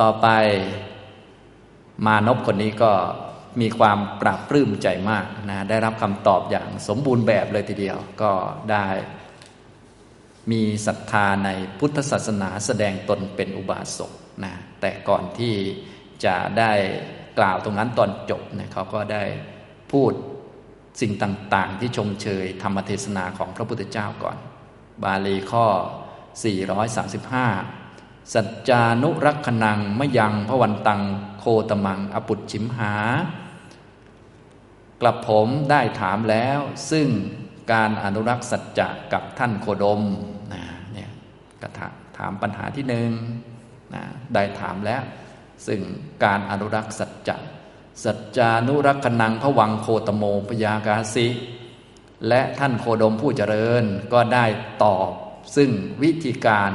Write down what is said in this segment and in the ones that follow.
ต่อไป มานพคนนี้ก็มีความปราบปลื้มใจมากนะได้รับคำตอบอย่างสมบูรณ์แบบเลยทีเดียวก็ได้มีศรัทธาในพุทธศาสนาแสดงตนเป็นอุบาสกนะแต่ก่อนที่จะได้กล่าวตรงนั้นตอนจบเนะเขาก็ได้พูดสิ่งต่างๆ ที่ชมเชยธรรมเทศนาของพระพุทธเจ้าก่อน บาลีข้อ 435 สัจจานุรักขนังมยังพวันตังโคตมัง อปุจฉิมหา กลับผมได้ถามแล้ว ซึ่งการอนุรักษ์สัจจะกับท่านโคดมนะเนี่ยก็ถามปัญหาที่หนึ่งนะได้ถามแล้ว ซึ่งการอนุรักษ์สัจจะสัจจานุรักขนังพวังโคตโมพยากาสิและท่านโคดมผู้เจริญก็ได้ตอบ ซึ่งวิธีการ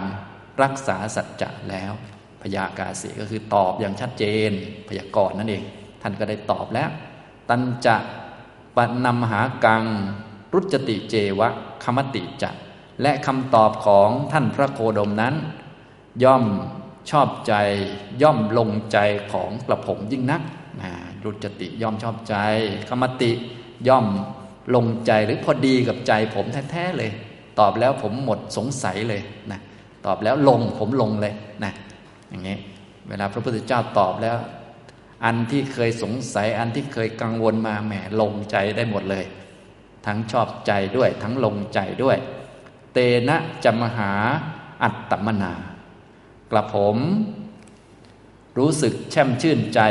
รักษาสัจจะแล้ว พยากาสิก็คือตอบอย่างชัดเจน พยากรณ์นั่นเอง ท่านก็ได้ตอบแล้ว ตันจะปนำหากัง รุจติเจวะคมติจะ และคำตอบของท่านพระโคดมนั้น ย่อมชอบใจ ย่อมลงใจของกระผมยิ่งนักนะรุจติย่อมชอบใจคมติย่อมลงใจหรือพอดีกับใจผมแท้ๆเลย ตอบแล้วผมหมดสงสัยเลยนะ ตอบแล้วลงผมลงเลยนะอย่างนี้เวลาพระพุทธเจ้าตอบแล้ว อันที่เคยสงสัยอันที่เคยกังวลมาแหมลงใจได้หมดเลย ทั้งชอบใจด้วย ทั้งลงใจด้วย เตนะจมหาอัตตมนากระผม รู้สึกแช่มชื่นใจ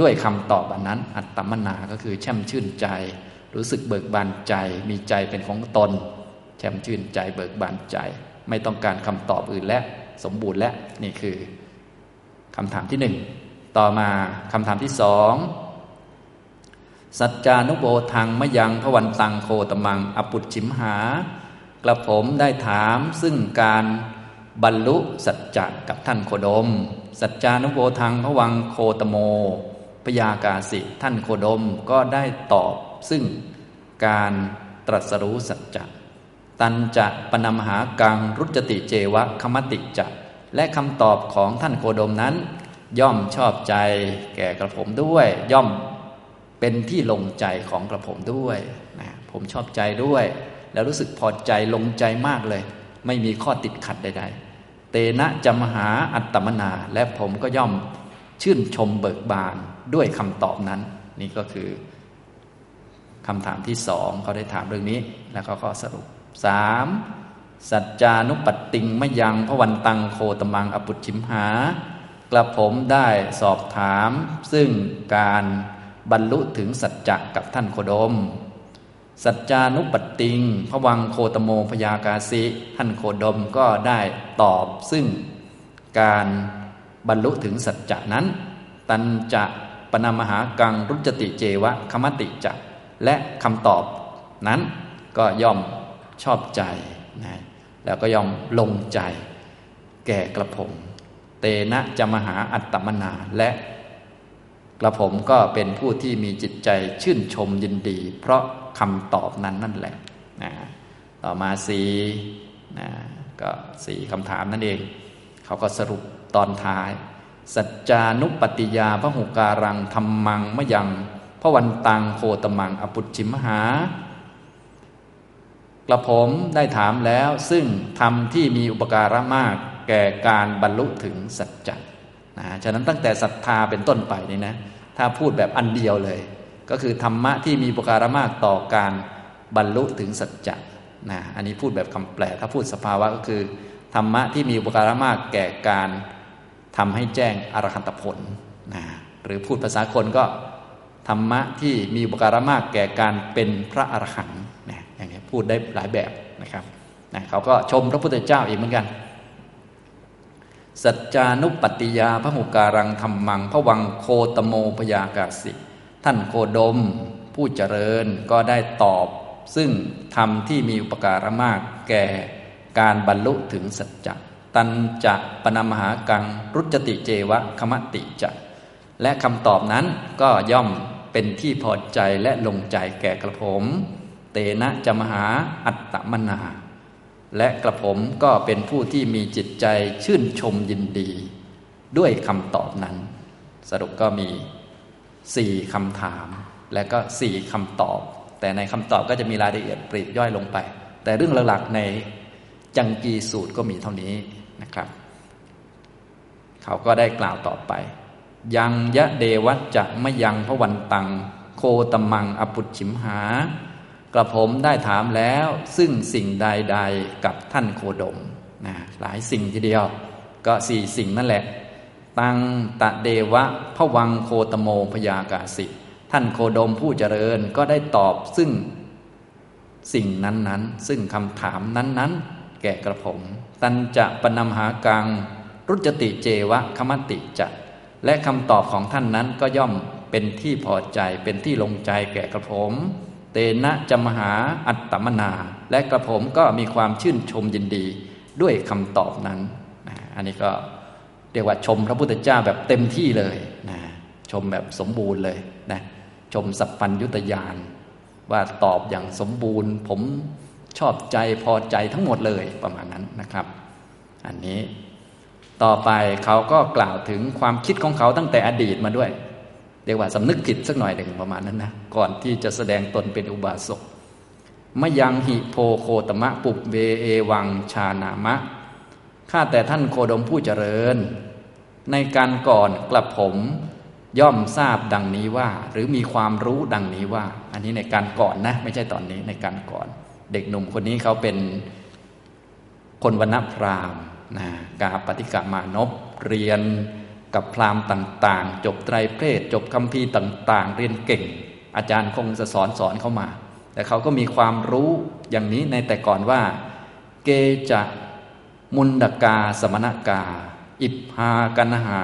ด้วยคำตอบอันนั้น อัตตมนาก็คือแช่มชื่นใจ รู้สึกเบิกบานใจ มีใจเป็นของตน แช่มชื่นใจเบิกบานใจ ไม่ต้องการคำตอบอื่นและสมบูรณ์และนี่คือคำถามที่หนึ่งต่อมาคำถามที่สองสัจจานุโบทังมยังพวันตังโคตมังอปุชิมหากระผมได้ถามซึ่งการบรรลุสัจจะกับท่านโคดม สัจจานุโบทังพวังโคตโมพยากาสิท่านโคดมก็ได้ตอบซึ่งการตรัสรู้สัจจะ ตันจะปนมหากังรุจติเจวะคมติจะและคำตอบของท่านโคดมนั้น ย่อมชอบใจแก่กระผมด้วย ย่อมเป็นที่ลงใจของกระผมด้วยนะผมชอบใจด้วย แล้วรู้สึกพอใจลงใจมากเลย ไม่มีข้อติดขัดใดๆ เตนะจมหาอัตตมนา และผมก็ย่อมชื่นชมเบิกบานด้วยคำตอบนั้น นี่ก็คือคำถามที่สองเขาได้ถามเรื่องนี้แล้วเขาก็สรุป สามสัจจานุปัตติงมยังพระวันตังโคตมังอปุชิมหากระผมได้สอบถาม ซึ่งการบรรลุถึงสัจจะกับท่านโคดม สัจจานุปัตติงพระวังโคตโมพยากาสิท่านโคดมก็ได้ตอบซึ่งการบรรลุถึงสัจจะนั้น ตันจะปนามหากังรุจติเจวะคมติจะและคำตอบนั้นก็ย่อม ชอบใจนะแล้วก็ยอมลงใจ แก่กระผม เตนะจะมหาอัตตมนาและกระผมก็เป็นผู้ที่มีจิตใจชื่นชมยินดี เพราะคำตอบนั้นนั่นแหละนะต่อมาสีนะก็สี่คำถามนั่นเอง เขาก็สรุปตอนท้าย สัจจานุปฏิยาพระหุการังธรรมังมะยังพระวันตังโคตมัง อปุจิมหา กระผมได้ถามแล้วซึ่งธรรมที่มีอุปการะมาก แก่การบรรลุถึงสัจจะนะฉะนั้นตั้งแต่ศรัทธาเป็นต้นไปนี่นะ ถ้าพูดแบบอันเดียวเลย ก็คือธรรมะที่มีอุปการะมากต่อการบรรลุถึงสัจจะนะอันนี้พูดแบบคำแปล ถ้าพูดสภาวะก็คือ ธรรมะที่มีอุปการะมากแก่การทำให้แจ้งอรหันตผลนะหรือพูดภาษาคนก็ธรรมะที่มีอุปการะมากแก่การเป็นพระอรหันต์ พูดได้หลายแบบนะครับนะเขาก็ชมพระพุทธเจ้าอีกเหมือนกัน สัจจานุปติยาพระหุการังธรรมังพระวังโคตโมพยากาสิท่านโคดม ผู้เจริญก็ได้ตอบ ซึ่งธรรมที่มีอุปการะมากแก่การบรรลุถึงสัจจะตันจะปนามหากังรุจติเจวะคมติจะและคำตอบนั้นก็ย่อมเป็นที่พอใจและลงใจแก่กระผม เตนะจะมหาอัตตมนา และกระผมก็เป็นผู้ที่มีจิตใจชื่นชมยินดี ด้วยคำตอบนั้น สรุปก็มีสี่คำถาม และก็สี่คำตอบ แต่ในคำตอบก็จะมีรายละเอียดปรีบย่อยลงไป แต่เรื่องหลักๆในจังกีสูตรก็มีเท่านี้นะครับ เขาก็ได้กล่าวต่อไป ยังยะเดวัจจะมยังพระวันตัง โคตมังอปุชิมหา กระผมได้ถามแล้วซึ่งสิ่งใดๆกับท่านโคดมนะหลายสิ่งทีเดียว ก็สี่สิ่งนั่นแหละ ตังตะเดวะพระวังโคตโมพยากาสิท่านโคดมผู้เจริญก็ได้ตอบซึ่งสิ่งนั้นๆ ซึ่งคำถามนั้นๆ แก่กระผม ตันจะปนำหากัง รุจติเจวะคมติจะและคำตอบของท่านนั้นก็ย่อมเป็นที่พอใจเป็นที่ลงใจแก่กระผม เตนะจมหาอัตตมนา และกระผมก็มีความชื่นชมยินดีด้วยคำตอบนั้นนะอันนี้ก็เรียกว่าชมพระพุทธเจ้าแบบเต็มที่เลยนะชมแบบสมบูรณ์เลยนะชมสัพพัญยุตยานว่าตอบอย่างสมบูรณ์ ผมชอบใจพอใจทั้งหมดเลยประมาณนั้นนะครับ อันนี้ต่อไปเขาก็กล่าวถึงความคิดของเขาตั้งแต่อดีตมาด้วย เรียกว่าสำนึกผิดสักหน่อยหนึ่งประมาณนั้นนะก่อนที่จะแสดงตนเป็นอุบาสกมยังหิโพโคตมะปุบเวเอวังชานามะข้าแต่ท่านโคดมผู้เจริญ ในการก่อนกลับผมย่อมทราบดังนี้ว่า หรือมีความรู้ดังนี้ว่า อันนี้ในการก่อนนะ ไม่ใช่ตอนนี้ในการก่อน เด็กหนุ่มคนนี้เขาเป็นคนวรรณพรามนะกาปฏิกามานพเรียน กับพราหมณ์ต่าง ๆ จบไตรเพศจบคัมภีร์ต่าง ๆ เรียนเก่ง อาจารย์คงจะสอนสอนเข้ามา แต่เขาก็มีความรู้อย่างนี้ในแต่ก่อนว่า เกจะมุนดกาสมณกา อิพากันหา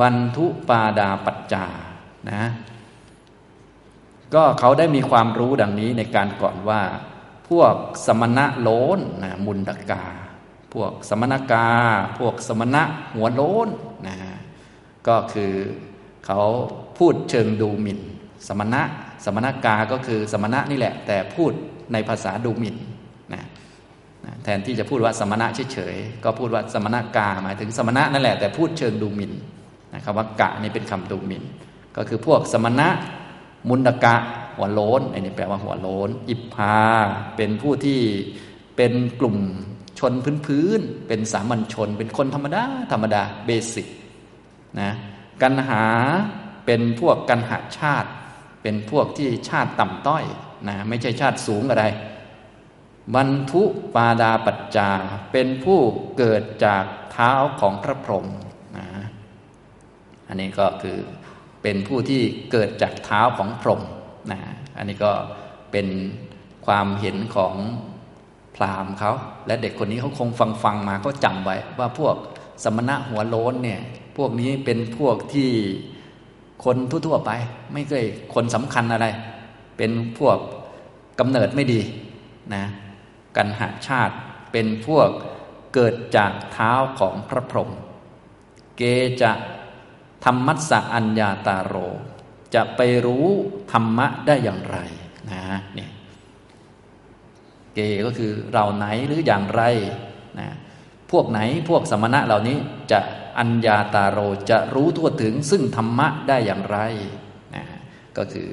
บรรทุปาดาปัจจานะก็เขาได้มีความรู้ดังนี้ในการก่อนว่า พวกสมณะโลนนะมุนดกา พวกสมณกา พวกสมณะหัวโลนนะก็คือเขาพูดเชิงดูหมิ่น สมณะ สมณกาก็คือสมณะนี่แหละ แต่พูดในภาษาดูหมิ่นนะแทนที่จะพูดว่าสมณะเฉยๆก็พูดว่าสมณกาหมายถึงสมณะนั่นแหละแต่พูดเชิงดูหมิ่นนะครับว่ากะนี่เป็นคำดูหมิ่น ก็คือพวกสมณะมุนดกะหัวโลนอันนี้แปลว่าหัวโลนอิพาเป็นผู้ที่เป็นกลุ่ม ชนพื้นพื้นเป็นสามัญชน เป็นคนธรรมดา ธรรมดาเบสิกนะกันหาเป็นพวกกันหาชาติ เป็นพวกที่ชาติต่ำต้อยนะไม่ใช่ชาติสูงอะไรบรรทุปาดาปัจจา เป็นผู้เกิดจากเท้าของพระพรหมนะอันนี้ก็คือเป็นผู้ที่เกิดจากเท้าของพรหมนะอันนี้ก็เป็นความเห็นของ รามเขาและเด็กคนนี้เขาคงฟังฟังมาก็จำไว้ว่าพวกสมณะหัวโล้นเนี่ยพวกนี้เป็นพวกที่คนทั่วๆไป ไม่เคยคนสำคัญอะไร เป็นพวกกำเนิดไม่ดีนะกันหาชาติเป็นพวกเกิดจากเท้าของพระพรหมเกจะธรรมัสสะอัญญาตาโร จะไปรู้ธรรมะได้อย่างไรนะเนี่ย เกก็คือเราไหนหรืออย่างไรนะพวกไหนพวกสมณะเหล่านี้จะอัญญาตาโรจะรู้ทั่วถึงซึ่งธรรมะได้อย่างไรนะก็คือ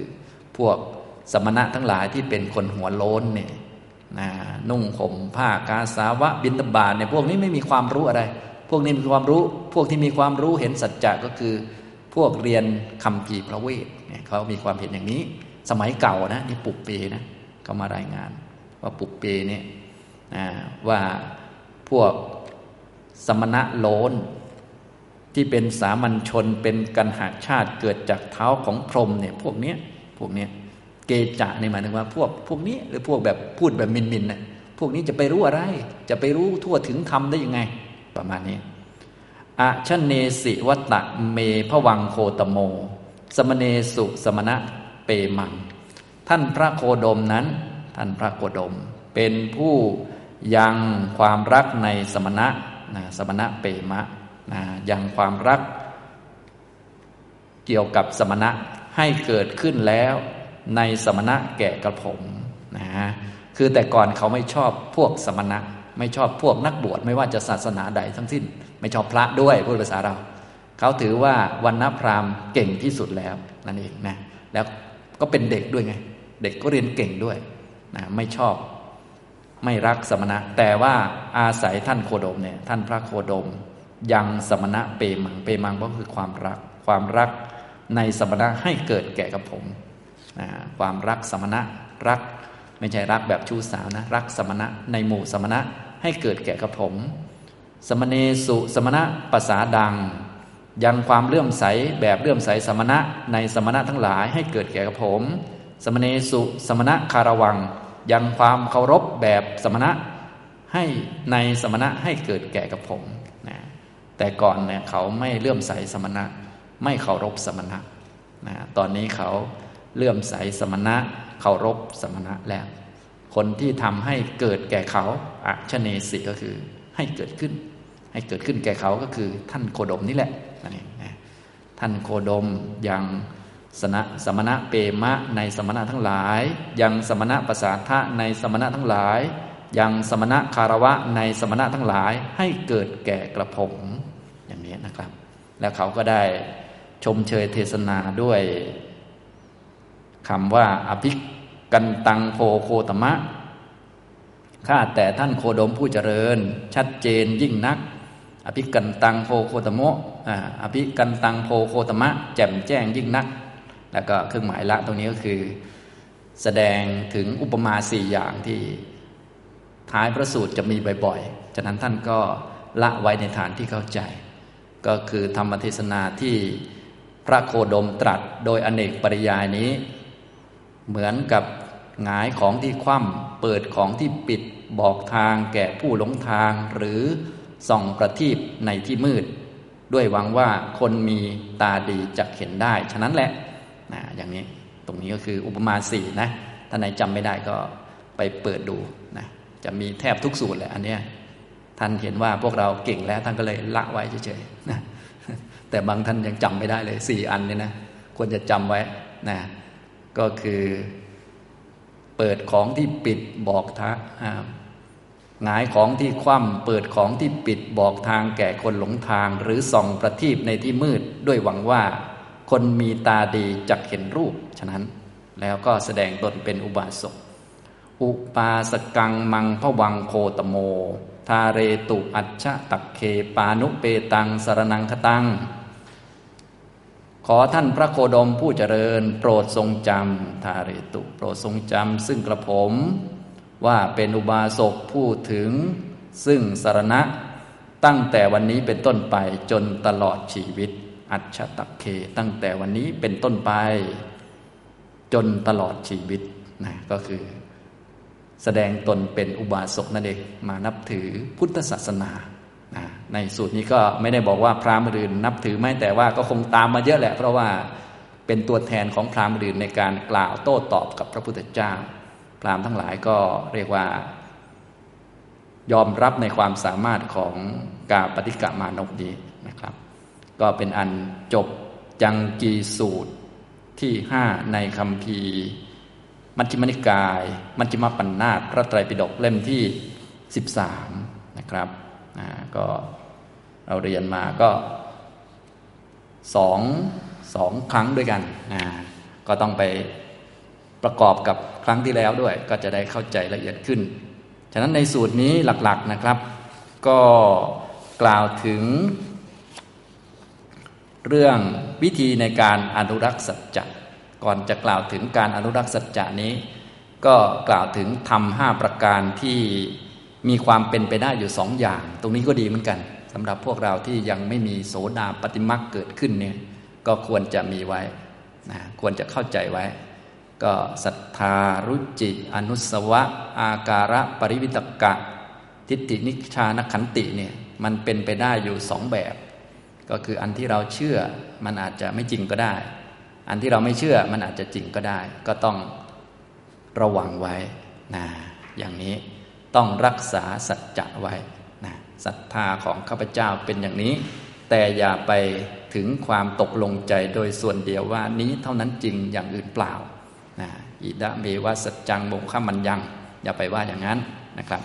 พวกสมณะทั้งหลายที่เป็นคนหัวโล้นเนี่ยนะนุ่งห่มผ้ากาสาวะบินตบาทเนี่ยพวกนี้ไม่มีความรู้อะไร พวกนี้มีความรู้ พวกที่มีความรู้เห็นสัจจะก็คือ พวกเรียนคำกีพระเวทเนี่ยเขามีความเห็นอย่างนี้ สมัยเก่านะนี่ปุกเปนะเขามารายงาน ว่าปุเปเนี่ยว่าพวกสมณะโลนที่เป็นสามัญชนเป็นกันหาชาติเกิดจากเท้าของพรหมเนี่ยพวกเนี้ยพวกเนี้ยเกจะในหมายถึงว่าพวกพวกนี้หรือพวกแบบพูดแบบมินมินน่ะพวกนี้จะไปรู้อะไร จะไปรู้ทั่วถึงธรรมได้ยังไง ประมาณนี้อะชเนสิวัตะเมพวังโคตโม สมเนสุสมณะเปมัง ท่านพระโคดมนั้น ท่านพระโคดม เป็นผู้ยังความรักในสมณะนะสมณะเปมะนะยังความรักเกี่ยวกับสมณะให้เกิดขึ้นแล้วในสมณะแก่กระผมนะคือแต่ก่อนเขาไม่ชอบพวกสมณะ ไม่ชอบพวกนักบวชไม่ว่าจะศาสนาใดทั้งสิ้น ไม่ชอบพระด้วยพูดภาษาเรา เขาถือว่าวันณพราหมณ์เก่งที่สุดแล้วนั่นเองนะแล้วก็เป็นเด็กด้วยไง เด็กก็เรียนเก่งด้วย นะไม่ชอบไม่รักสมณะ แต่ว่าอาศัยท่านโคดมเนี่ยท่านพระโคดม ยังสมณะเปมังเปมังก็คือความรัก ความรักในสมณะให้เกิดแก่กับผมนะความรักสมณะรัก ไม่ใช่รักแบบชู้สาวนะ รักสมณะในหมู่สมณะให้เกิดแก่กับผม สมณเนสุสมณะภาษาดัง ยังความเลื่อมใสแบบเลื่อมใสสมณะในสมณะทั้งหลายให้เกิดแก่กับผม สมณเนสุสมณะคารวัง ยังความเคารพแบบสมณะให้ในสมณะให้เกิดแก่กับผมนะแต่ก่อนเนี่ยเขาไม่เลื่อมใสสมณะ ไม่เคารพสมณะนะตอนนี้เขาเลื่อมใสสมณะเคารพสมณะแล้ว คนที่ทำให้เกิดแก่เขาอัชเนสิก็คือให้เกิดขึ้น ให้เกิดขึ้นแก่เขาก็คือท่านโคดมนี่แหละนั่นเองนะท่านโคดมยัง สนะสมณะเปมะในสมณะทั้งหลาย ยังสมณะภาษาทะในสมณะทั้งหลาย ยังสมณะคารวะในสมณะทั้งหลายให้เกิดแก่กระผมอย่างนี้นะครับ แล้วเขาก็ได้ชมเชยเทศนาด้วยคำว่า อภิกันตังโพโคตมะข้าแต่ท่านโคดมผู้เจริญ ชัดเจนยิ่งนัก อภิกันตังโพโคตโมอภิกันตังโพโคตมะ แจ่มแจ้งยิ่งนัก แล้วก็เครื่องหมายละตรงนี้ก็คือ แสดงถึงอุปมาสี่อย่างที่ท้ายพระสูตรจะมีบ่อยๆ ฉะนั้นท่านก็ละไว้ในฐานที่เข้าใจ ก็คือธรรมเทศนาที่พระโคดมตรัสโดยอเนกปริยายนี้ เหมือนกับหงายของที่คว่ำเปิดของที่ปิดบอกทางแก่ผู้หลงทางหรือส่องประทีปในที่มืด ด้วยหวังว่าคนมีตาดีจะเห็นได้ ฉะนั้นแหละนะ อย่างนี้ ตรงนี้ก็คืออุปมาสี่นะท่านไหนจำไม่ได้ก็ไปเปิดดูนะจะมีแทบทุกสูตรแหละอันเนี้ยท่านเห็นว่าพวกเราเก่งแล้วท่านก็เลยละไว้เฉยๆนะแต่บางท่านยังจำไม่ได้เลยสี่อันเนี่ยนะควรจะจำไว้นะก็คือเปิดของที่ปิดบอกทางหงายของที่คว่ำเปิดของที่ปิดบอกทางแก่คนหลงทาง หรือส่องประทีปในที่มืดด้วยหวังว่า คนมีตาดีจักเห็นรูป ฉะนั้น แล้วก็แสดงตนเป็นอุบาสก อุปาสกังมังพวังโคตโม ทาเรตุอัชชะตักเคปานุเปตังสารนังคตัง ขอท่านพระโคดมผู้เจริญ โปรดทรงจำทาเรตุโปรดทรงจำซึ่งกระผม ว่าเป็นอุบาสกผู้ถึง ซึ่งสารณะตั้งแต่วันนี้เป็นต้นไปจนตลอดชีวิต อัจฉตักเค ตั้งแต่วันนี้เป็นต้นไป จนตลอดชีวิตนะก็คือ แสดงตนเป็นอุบาสกนั่นเองมานับถือพุทธศาสนาในสูตรนี้ก็ไม่ได้บอกว่าพราหมณ์อื่นนับถือไม่แต่ว่าก็คงตามมาเยอะแหละ เพราะว่าเป็นตัวแทนของพราหมณ์อื่นในการกล่าวโต้ตอบกับพระพุทธเจ้า พราหมณ์ทั้งหลายก็เรียกว่า ยอมรับในความสามารถของกาปฏิกามานกดีนะครับ ก็เป็นอันจบจังกีสูตรที่ห้าในคำพีมัชฌิมนิกาย มัชฌิมปัญนาตพระไตรปิฎกเล่มที่สิบสามนะครับก็เราเรียนมาก็สองสองครั้งด้วยกัน ก็ต้องไปประกอบกับครั้งที่แล้วด้วย ก็จะได้เข้าใจละเอียดขึ้น ฉะนั้นในสูตรนี้หลักๆนะครับ ก็กล่าวถึง เรื่องวิธีในการอนุรักษ์สัจจะก่อนจะกล่าวถึงการอนุรักษ์สัจจะนี้ ก็กล่าวถึงทำห้าประการที่มีความเป็นไปได้อยู่สองอย่าง ตรงนี้ก็ดีเหมือนกันสำหรับพวกเราที่ยังไม่มีโสดาปฏิมักเกิดขึ้นเนี่ยก็ควรจะมีไว้นะควรจะเข้าใจไว้ ก็ศรัทธารุจิ อนุสวะ อาการะปริวิตกะ ทิฏฐินิชานขันติเนี่ยมันเป็นไปได้อยู่สองแบบ ก็คืออันที่เราเชื่อมันอาจจะไม่จริงก็ได้ อันที่เราไม่เชื่อมันอาจจะจริงก็ได้ ก็ต้องระวังไว้นะอย่างนี้ต้องรักษาสัจจะไว้นะศรัทธาของข้าพเจ้าเป็นอย่างนี้ แต่อย่าไปถึงความตกลงใจโดยส่วนเดียวว่านี้เท่านั้นจริงอย่างอื่นเปล่านะอิดะเมวะสัจจังโมฆะมันยัง อย่าไปว่าอย่างนั้นนะครับ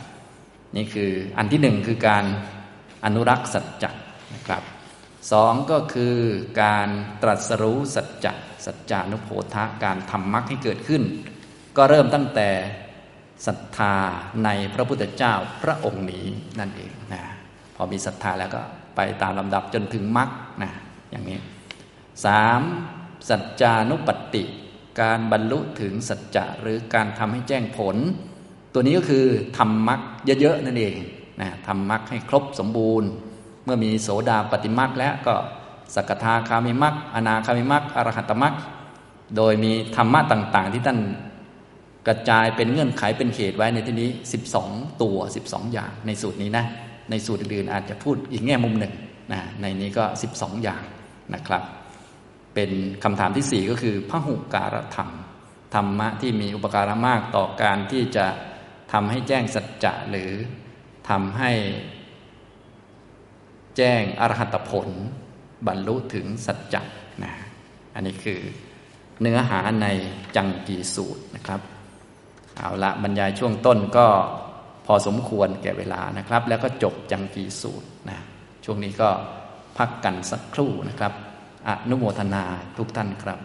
นี่คืออันที่หนึ่งคือการอนุรักษ์สัจจะนะครับ สองก็คือการตรัสรู้สัจจะสัจจานุโพธะการทำมรรคให้เกิดขึ้น ก็เริ่มตั้งแต่ศรัทธาในพระพุทธเจ้าพระองค์นี้นั่นเองนะพอมีศรัทธาแล้วก็ไปตามลำดับจนถึงมรรคนะอย่างนี้สามสัจจานุปติ การบรรลุถึงสัจจะหรือการทำให้แจ้งผล ตัวนี้ก็คือทำมรรคเยอะๆนั่นเองนะทำมรรคให้ครบสมบูรณ์ เมื่อมีโสดาปฏิมรรคแล้วก็สกทาคามิมรรคอนาคามิมรรคอรหัตมรรคโดยมีธรรมะต่าง ๆ ที่ท่านกระจายเป็นเงื่อนไขเป็นเหตุไว้ในที่นี้ 12 ตัว 12 อย่างในสูตรนี้นะในสูตรอื่นอาจจะพูดอีกแง่มุมหนึ่งนะในนี้ก็ 12 อย่างนะครับ เป็นคำถามที่สี่ก็คือพระหุการธรรม ธรรมะที่มีอุปการะมากต่อการที่จะทำให้แจ้งสัจจะหรือทำให้ แจ้งอรหัตผล บรรลุถึงสัจจะนะอันนี้คือเนื้อหาในจังกีสูตรนะครับ เอาละบรรยายช่วงต้นก็พอสมควรแก่เวลานะครับ แล้วก็จบจังกีสูตรนะช่วงนี้ก็พักกันสักครู่นะครับ อนุโมทนาทุกท่านครับ